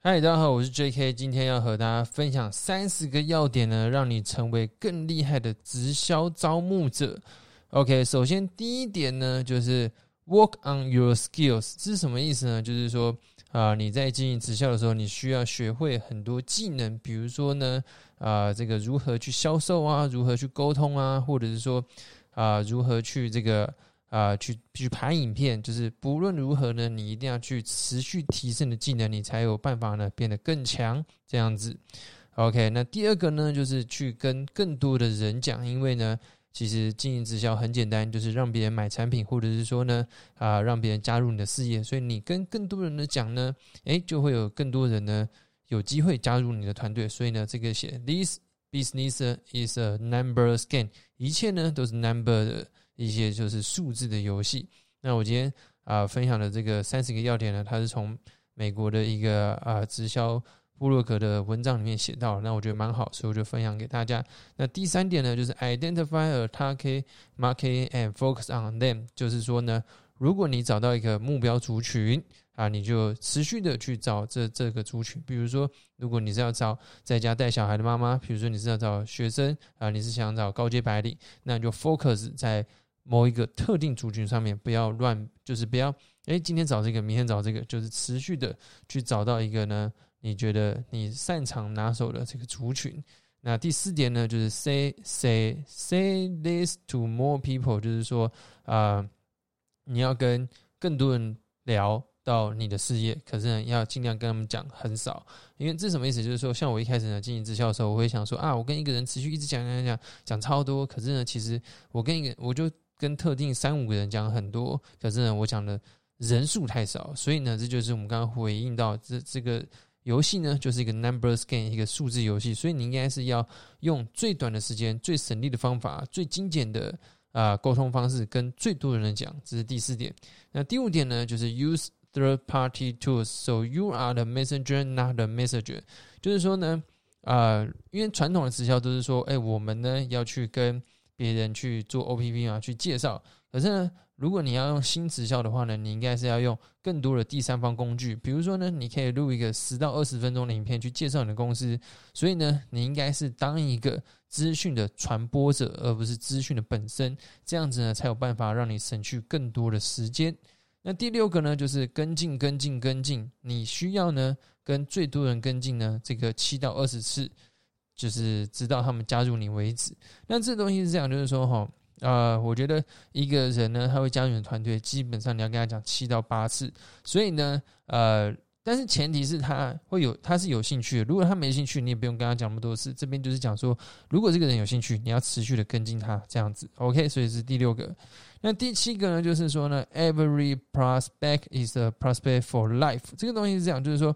嗨，大家好，我是 J.K.，今天要和大家分享三十个要点呢，让你成为更厉害的直销招募者。OK，首先第一点呢，就是 work on your skills，是什么意思呢？就是说啊，你在经营直销的时候，你需要学会很多技能，比如说呢，啊，这个如何去销售啊，如何去沟通啊，或者是说啊，如何去这个。啊，去去拍影片，就是不论如何呢，你一定要去持续提升的技能，你才有办法呢变得更强。这样子，OK。那第二个呢，就是去跟更多的人讲，因为呢，其实经营直销很简单，就是让别人买产品，或者是说呢，啊，让别人加入你的事业。所以你跟更多人的讲呢，诶，就会有更多人呢有机会加入你的团队。所以呢，这个写 This business is a numbers game，一切呢都是 number 的。一些就是数字的游戏。那我今天啊分享的这个三十个要点呢，它是从美国的一个啊直销布洛格的文章里面写到，那我觉得蛮好，所以我就分享给大家。那第三点呢，就是 identify a target market and focus on them，就是说呢，如果你找到一个目标族群啊，你就持续的去找这这个族群。比如说，如果你是要找在家带小孩的妈妈，比如说你是要找学生啊，你是想找高阶白领，那你就 focus 在。某一个特定族群上面，不要乱，就是不要，哎，今天找这个，明天找这个，就是持续的去找到一个呢，你觉得你擅长拿手的这个族群。那第四点呢，就是 say say say this to more people，就是说啊，你要跟更多人聊到你的事业，可是呢，要尽量跟他们讲很少，因为这什么意思？就是说，像我一开始呢经营直销的时候，我会想说啊，我跟一个人持续一直讲讲讲讲超多，可是呢，其实我跟一个我就。跟特定三五个人讲很多，可是呢，我讲的人数太少，所以呢，这就是我们刚刚回应到这这个游戏呢，就是一个 numbers game，一个数字游戏，所以你应该是要用最短的时间、最省力的方法、最精简的啊沟通方式，跟最多的人讲，这是第四点。那第五点呢，就是 use third party tools，so you are the messenger, not the messenger。就是说呢，啊，因为传统的直销都是说，哎，我们呢要去跟别人去做 OPP 啊，去介绍。可是呢，如果你要用新直销的话呢，你应该是要用更多的第三方工具。比如说呢，你可以录一个十到二十分钟的影片去介绍你的公司。所以呢，你应该是当一个资讯的传播者，而不是资讯的本身。这样子呢，才有办法让你省去更多的时间。那第六个呢，就是跟进、跟进、跟进。你需要呢，跟最多人跟进呢，这个七到二十次。就是直到他们加入你为止。那这东西是这样，就是说哈，呃，我觉得一个人呢，他会加入你的团队，基本上你要跟他讲七到八次。所以呢，呃，但是前提是他会有，他是有兴趣的。如果他没兴趣，你也不用跟他讲那么多次。这边就是讲说，如果这个人有兴趣，你要持续的跟进他，这样子。OK，所以是第六个。那第七个呢，就是说呢，Every prospect is a prospect for life。这个东西是这样，就是说，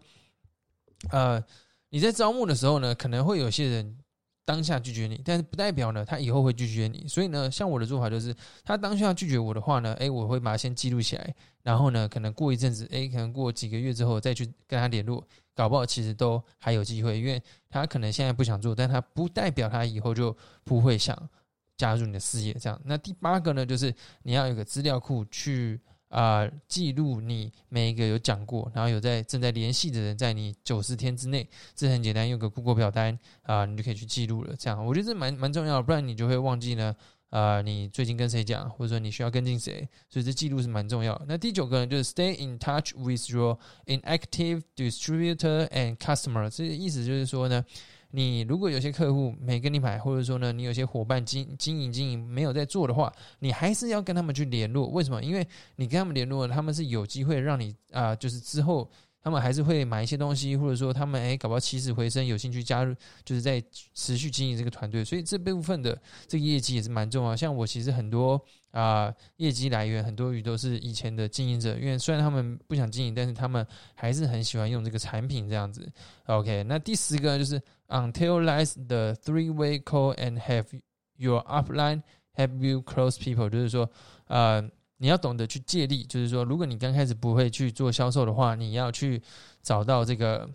呃。你在招募的时候呢，可能会有些人当下拒绝你，但是不代表呢他以后会拒绝你。所以呢，像我的做法就是，他当下拒绝我的话呢，诶，我会把它先记录起来，然后呢，可能过一阵子，诶，可能过几个月之后再去跟他联络，搞不好其实都还有机会，因为他可能现在不想做，但他不代表他以后就不会想加入你的事业。这样，那第八个呢，就是你要有个资料库去。啊，记录你每一个有讲过，然后有在正在联系的人，在你九十天之内，这很简单，用个 Google 表单啊，你就可以去记录了。这样，我觉得这蛮蛮重要，不然你就会忘记呢。啊，你最近跟谁讲，或者说你需要跟进谁，所以这记录是蛮重要。那第九个呢，就是 Stay in touch with your inactive distributor and customer。这意思就是说呢。你如果有些客户没跟你买，或者说呢，你有些伙伴经经营经营没有在做的话，你还是要跟他们去联络。为什么？因为你跟他们联络，他们是有机会让你啊，就是之后。他们还是会买一些东西，或者说他们哎，搞不好起死回生，有兴趣加入，就是在持续经营这个团队。所以这部分的这个业绩也是蛮重要。像我其实很多啊，业绩来源很多鱼都是以前的经营者，因为虽然他们不想经营，但是他们还是很喜欢用这个产品这样子。OK，那第十个就是 Until lies the three way call and have your upline help you close people，就是说呃。你要懂得去借力，就是说，如果你刚开始不会去做销售的话，你要去找到这个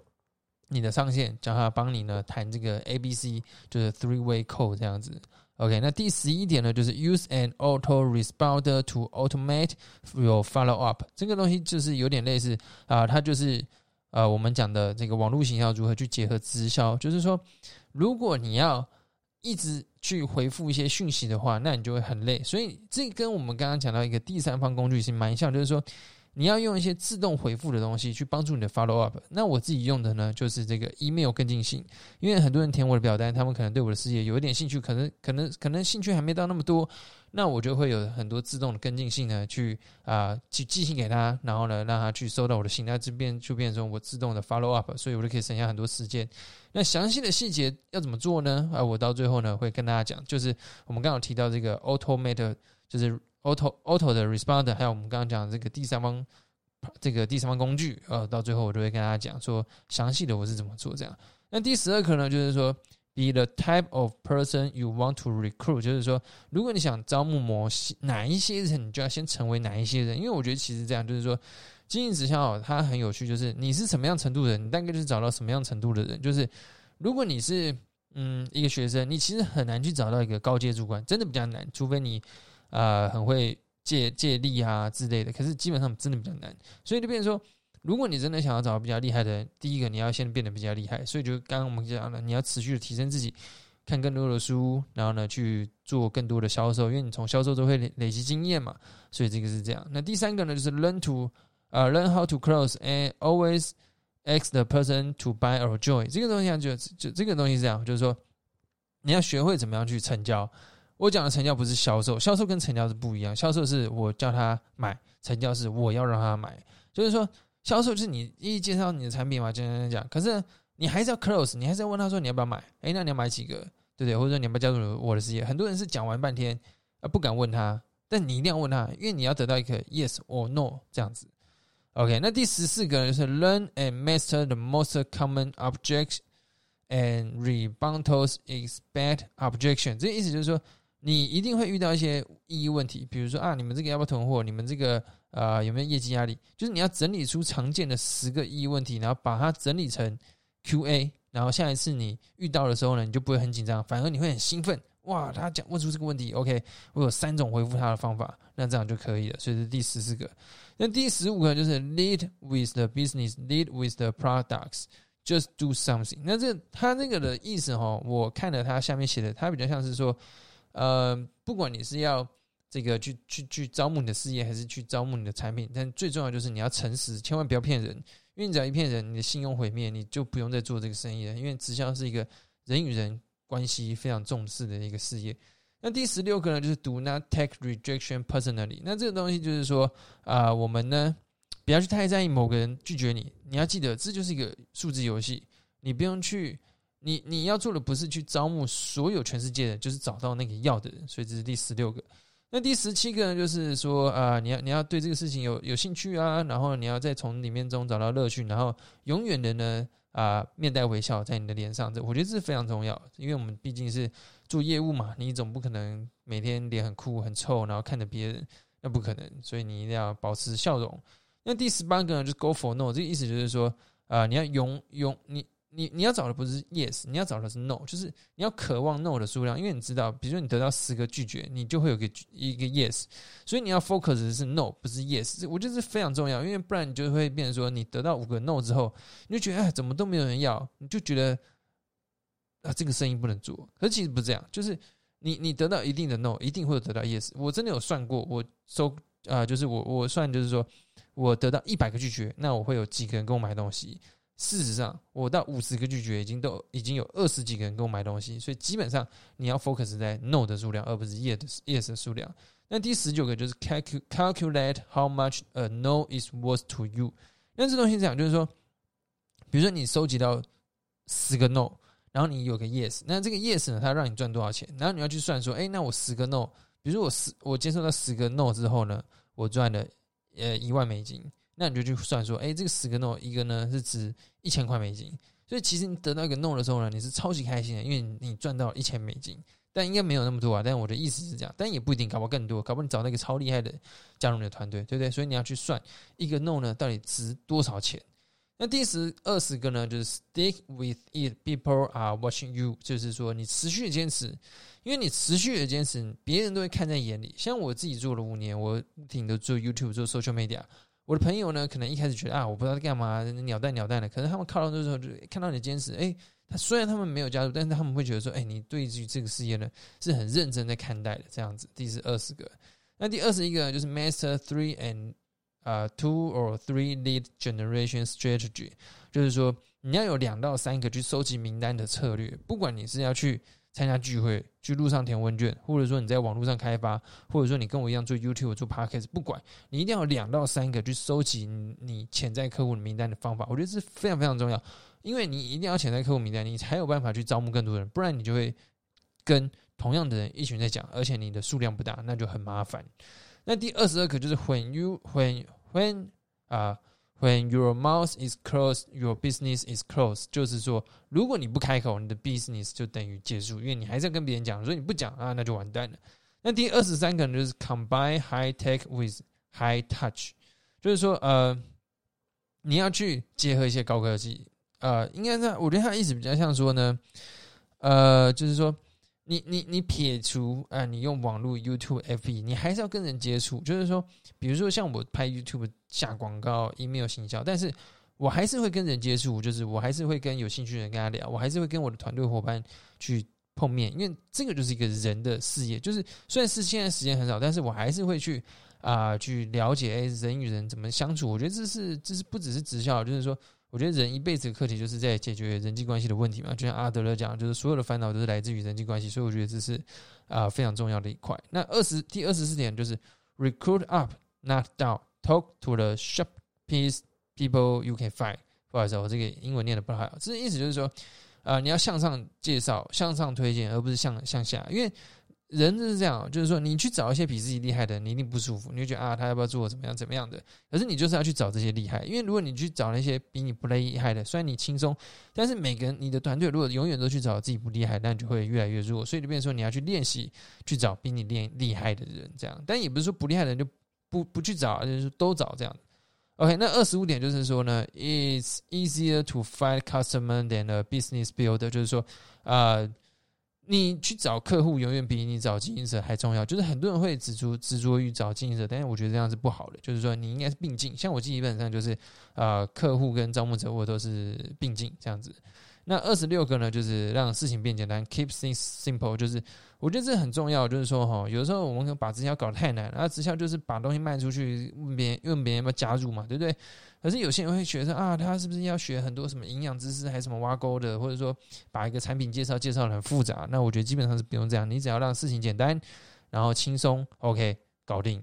你的上线，叫他帮你呢谈这个 A B C，就是 three way call 这样子。OK，那第十一点呢，就是 use an auto responder to automate your follow up。这个东西就是有点类似啊，它就是呃，我们讲的这个网络行销如何去结合直销，就是说，如果你要一直去回复一些讯息的话，那你就会很累。所以这跟我们刚刚讲到一个第三方工具是蛮像，就是说。你要用一些自动回复的东西去帮助你的 follow up。那我自己用的呢，就是这个 email 跟进信。因为很多人填我的表单，他们可能对我的事业有一点兴趣，可能可能可能兴趣还没到那么多，那我就会有很多自动的跟进信呢，去啊去寄信给他，然后呢让他去收到我的信，那这边就变成我自动的 follow up，所以我就可以省下很多时间。那详细的细节要怎么做呢？啊，我到最后呢会跟大家讲，就是我们刚好提到这个 automate，就是。Auto auto 的 responder，还有我们刚刚讲的这个第三方这个第三方工具，呃，到最后我都会跟大家讲说详细的我是怎么做这样。那第十二课呢，就是说 be the type of person you want to recruit，就是说如果你想招募某些哪一些人，你就要先成为哪一些人。因为我觉得其实这样就是说经营直销它很有趣，就是你是什么样程度的人，你大概就是找到什么样程度的人。就是如果你是嗯一个学生，你其实很难去找到一个高阶主管，真的比较难，除非你。啊，很会借借力啊之类的，可是基本上真的比较难，所以就变成说，如果你真的想要找到比较厉害的人，第一个你要先变得比较厉害，所以就刚刚我们讲了，你要持续的提升自己，看更多的书，然后呢去做更多的销售，因为你从销售都会累累积经验嘛，所以这个是这样。那第三个呢，就是 learn to 啊 learn how to close and always ask the person to buy or join。这个东西啊就就这个东西是这样，就是说你要学会怎么样去成交。我讲的成交不是销售，销售跟成交是不一样。销售是我叫他买，成交是我要让他买。就是说，销售就是你一介绍你的产品嘛，讲讲讲。可是你还是要 close，你还是要问他说你要不要买？诶，那你要买几个？对不对？或者说你要不要加入我的事业？很多人是讲完半天啊，不敢问他，但你一定要问他，因为你要得到一个 yes or no 这样子。OK，那第十四个就是 learn and master the most common objects and rebuttals expect objection。这意思就是说。你一定会遇到一些意义问题，比如说啊，你们这个要不要囤货？你们这个呃有没有业绩压力？就是你要整理出常见的十个意义问题，然后把它整理成 Q&A，然后下一次你遇到的时候呢，你就不会很紧张，反而你会很兴奋。哇，他讲问出这个问题，OK，我有三种回复他的方法，那这样就可以了。所以是第十四个。那第十五个就是 lead with the business，lead with the products，just do something。那这他那个的意思哈，我看了他下面写的，他比较像是说。呃，不管你是要这个去去去招募你的事业，还是去招募你的产品，但最重要就是你要诚实，千万不要骗人。因为你只要一骗人，你的信用毁灭，你就不用再做这个生意了。因为直销是一个人与人关系非常重视的一个事业。那第十六个呢，就是 Do not take rejection personally。那这个东西就是说啊，我们呢不要去太在意某个人拒绝你，你要记得这就是一个数字游戏，你不用去。你你要做的不是去招募所有全世界的，就是找到那个要的人。所以这是第十六个。那第十七个呢，就是说啊，你要你要对这个事情有有兴趣啊，然后你要再从里面中找到乐趣，然后永远的呢啊面带微笑在你的脸上。这我觉得这是非常重要，因为我们毕竟是做业务嘛，你总不可能每天脸很酷很臭，然后看着别人，那不可能。所以你一定要保持笑容。那第十八个呢，就是 Go for No，这个意思就是说啊，你要勇勇你。你你要找的不是 yes，你要找的是 no，就是你要渴望 no 的数量，因为你知道，比如说你得到十个拒绝，你就会有个一个 yes，所以你要 focus 是 no，不是 yes，我觉得是非常重要，因为不然你就会变成说，你得到五个 no 之后，你就觉得哎，怎么都没有人要，你就觉得啊，这个生意不能做。可是其实不是这样，就是你你得到一定的 no，一定会有得到 yes。我真的有算过，我收啊，就是我我算就是说我得到一百个拒绝，那我会有几个人跟我买东西。事实上，我到五十个拒绝，已经都已经有二十几个人给我买东西，所以基本上你要 focus 在 no 的数量，而不是 yes yes 的数量。那第十九个就是 calculate how much a no is worth to you。那这东西讲就是说，比如说你收集到十个 no，然后你有个 yes，那这个 yes 呢，它让你赚多少钱？然后你要去算说，哎，那我十个 no，比如说我十我接受到十个 no 之后呢，我赚了呃一万美金。那你就去算说，哎，这个十个 no 一个呢是值一千块美金，所以其实你得到一个 no 的时候呢，你是超级开心的，因为你赚到了一千美金，但应该没有那么多啊。但我的意思是这样，但也不一定，搞不更多，搞不好你找到一个超厉害的加入你的团队，对不对？所以你要去算一个 no 呢到底值多少钱。那第十二十个呢，就是 stick with it，people are watching you，就是说你持续的坚持，因为你持续的坚持，别人都会看在眼里。像我自己做了五年，我不停的做 YouTube，做 social media。我的朋友呢，可能一开始觉得啊，我不知道在干嘛，鸟蛋鸟蛋的。可是他们靠到的时候，就看到你的坚持，哎，他虽然他们没有加入，但是他们会觉得说，哎，你对于这个事业呢是很认真的看待的，这样子。第是二十个，那第二十一个就是 master three and 啊 two or three lead generation strategy，就是说你要有两到三个去收集名单的策略，不管你是要去。参加聚会，去路上填问卷，或者说你在网络上开发，或者说你跟我一样做 YouTube 做 Podcast，不管你一定要两到三个去收集你潜在客户的名单的方法，我觉得是非常非常重要，因为你一定要潜在客户名单，你才有办法去招募更多人，不然你就会跟同样的人一群在讲，而且你的数量不大，那就很麻烦。那第二十二个就是 When you when when 啊。When your mouth is closed, your business is closed。就是说，如果你不开口，你的 business 就等于结束，因为你还是要跟别人讲。所以你不讲啊，那就完蛋了。那第二十三个呢，就是 combine high tech with high touch。就是说，呃，你要去结合一些高科技。呃，应该是，我觉得他的意思比较像说呢，呃，就是说。你你你撇除啊，你用网络 YouTube、FB，你还是要跟人接触。就是说，比如说像我拍 YouTube 下广告、email 行销，但是我还是会跟人接触，就是我还是会跟有兴趣的人跟他聊，我还是会跟我的团队伙伴去碰面，因为这个就是一个人的事业。就是虽然是现在时间很少，但是我还是会去啊去了解，哎，人与人怎么相处。我觉得这是这是不只是直销，就是说。我觉得人一辈子的课题就是在解决人际关系的问题嘛，就像阿德勒讲，就是所有的烦恼都是来自于人际关系，所以我觉得这是啊非常重要的一块。那二十第二十四点就是 recruit up not down，talk to the sharpest people you can find。不好意思，我这个英文念的不太好，这意思就是说，啊你要向上介绍、向上推荐，而不是向向下，因为。人就是这样，就是说，你去找一些比自己厉害的，你一定不舒服，你就觉得啊，他要不要做怎么样怎么样的？可是你就是要去找这些厉害，因为如果你去找那些比你不厉害的，虽然你轻松，但是每个人你的团队如果永远都去找自己不厉害，那你就会越来越弱。所以就变成说，你要去练习去找比你练厉害的人，这样。但也不是说不厉害的人就不不去找，就是都找这样。OK，那二十五点就是说呢，It's easier to find customer than a business builder，就是说啊。你去找客户，永远比你找经营者还重要。就是很多人会执着执着于找经营者，但是我觉得这样是不好的。就是说，你应该是并进。像我基本上就是，呃，客户跟招募者我都是并进这样子。那二十六个呢，就是让事情变简单，keep things simple。就是我觉得这很重要。就是说，哈，有的时候我们可能把直销搞得太难，然后直销就是把东西卖出去，问别人问别人要不要加入嘛，对不对？可是有些人会觉得啊，他是不是要学很多什么营养知识，还是什么挖沟的，或者说把一个产品介绍介绍的很复杂？那我觉得基本上是不用这样，你只要让事情简单，然后轻松，OK，搞定，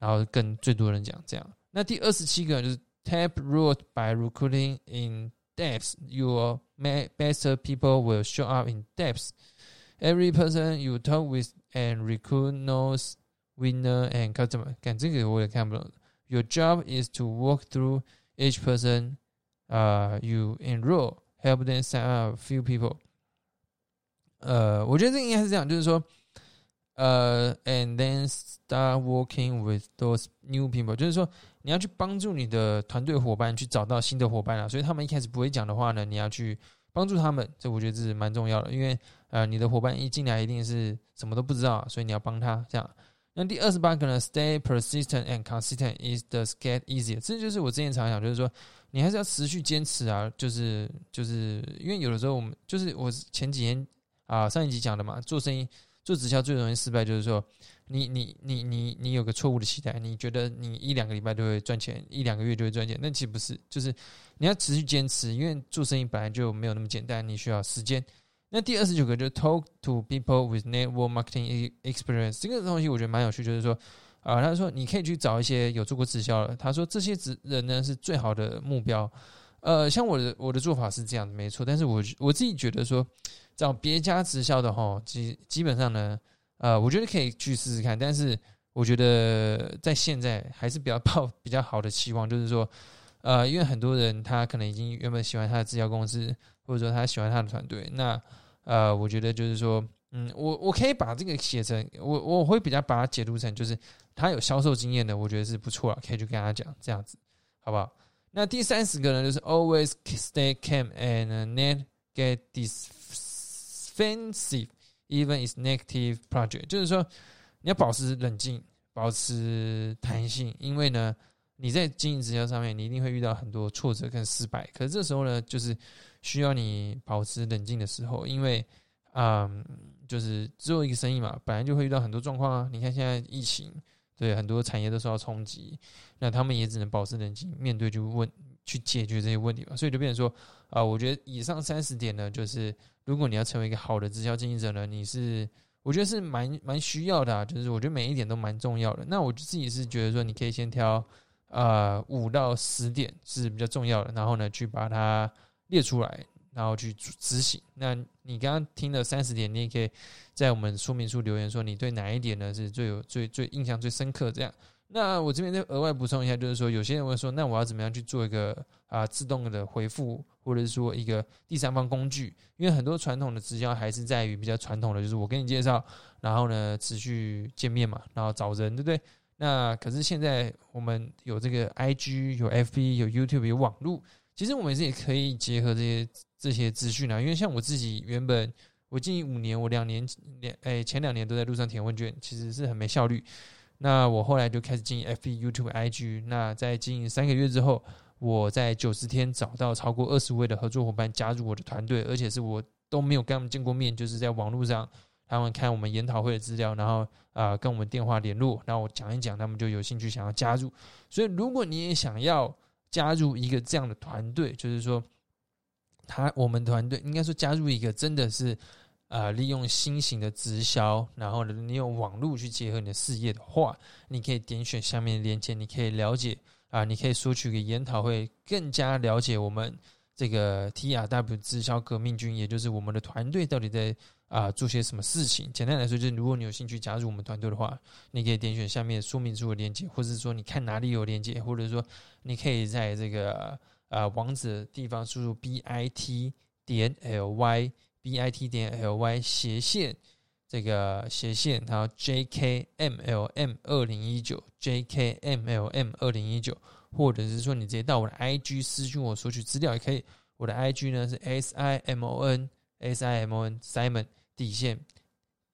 然后跟最多人讲这样。那第二十七个就是 tap root by recruiting in depth, your best people will show up in depth. Every person you talk with and recruit knows winner and customer。看这个我也看不懂。Your job is to walk through each person, uh, you enroll, help them sign up a few people. 呃，我觉得这应该是这样，就是说， 呃，and then start working with those new people，就是说，你要去帮助你的团队伙伴去找到新的伙伴啊。所以他们一开始不会讲的话呢，你要去帮助他们。这我觉得是蛮重要的，因为呃，你的伙伴一进来一定是什么都不知道，所以你要帮他这样。那第二十八个呢？Stay persistent and consistent is the get easier。这就是我之前常讲，就是说你还是要持续坚持啊。就是就是因为有的时候我们就是我前几年啊上一集讲的嘛，做生意做直销最容易失败，就是说你你你你你有个错误的期待，你觉得你一两个礼拜就会赚钱，一两个月就会赚钱，那其实不是，就是你要持续坚持，因为做生意本来就没有那么简单，你需要时间。那第二十九个就是 talk to people with network marketing experience，这个东西我觉得蛮有趣，就是说，啊，他说你可以去找一些有做过直销的，他说这些直人呢是最好的目标。呃，像我的我的做法是这样的，没错，但是我我自己觉得说找别家直销的哈，基基本上呢，呃，我觉得可以去试试看，但是我觉得在现在还是比较抱 比较好的期望，就是说，呃，因为很多人他可能已经原本喜欢他的直销公司。或者说他喜欢他的团队，那呃，我觉得就是说，嗯，我我可以把这个写成我我会比较把它解读成就是他有销售经验的，我觉得是不错了，可以去跟他讲这样子，好不好？那第三十个呢，就是 always stay calm and net get this defensive even is negative project，就是说你要保持冷静，保持弹性，因为呢，你在经营直销上面，你一定会遇到很多挫折跟失败。可是这时候呢，就是需要你保持冷静的时候，因为，嗯，就是做一个生意嘛，本来就会遇到很多状况啊。你看现在疫情，对很多产业都受到冲击，那他们也只能保持冷静面对，就问去解决这些问题吧。所以就变成说，啊，我觉得以上三十点呢，就是如果你要成为一个好的直销经营者呢，你是。我觉得是蛮蛮需要的，啊，就是我觉得每一点都蛮重要的。那我自己是觉得说，你可以先挑呃五到十点是比较重要的，然后呢去把它列出来，然后去执行。那你刚刚听了三十点，你也可以在我们说明书留言说你对哪一点呢是最有最最印象最深刻这样。那我这边再额外补充一下，就是说，有些人会说，那我要怎么样去做一个啊自动的回复，或者是说一个第三方工具？因为很多传统的直销还是在于比较传统的，就是我给你介绍，然后呢持续见面嘛，然后找人，对不对？那可是现在我们有这个 IG，有 FB，有 YouTube，有网络，其实我们也是也可以结合这些这些资讯啊。因为像我自己原本我近五年，我两年两哎前两年都在路上填问卷，其实是很没效率。那我后来就开始经营 FB、YouTube、IG。那在经营三个月之后，我在九十天找到超过二十位的合作伙伴加入我的团队，而且是我都没有跟他们见过面，就是在网络上他们看我们研讨会的资料，然后啊跟我们电话联络，然后我讲一讲，他们就有兴趣想要加入。所以如果你也想要加入一个这样的团队，就是说他我们团队应该说加入一个真的是。啊，利用新型的直销，然后呢，你用网络去结合你的事业的话，你可以点选下面的链接，你可以了解啊，你可以索取个研讨会，更加了解我们这个 T R W 直销革命军，也就是我们的团队到底在啊做些什么事情。简单来说，就是如果你有兴趣加入我们团队的话，你可以点选下面说明书的链接，或者说你看哪里有链接，或者说你可以在这个啊网址地方输入 B I T 点 L Y。B i t 点 l y 斜线这个斜线，然后 j k m l m 二零一九 j k m l m 二零一九，或者是说你直接到我的 i g 私信我索取资料也可以。我的 i g 呢是 s i m o n s i m o n simon 底线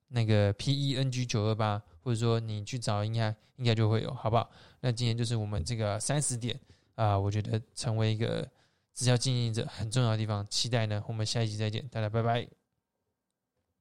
那个 p e n g 九二八，或者说你去找应该应该就会有，好不好？那今天就是我们这个三十点啊，我觉得成为一个。直销经营者很重要的地方，期待呢。我们下一集再见，大家拜拜。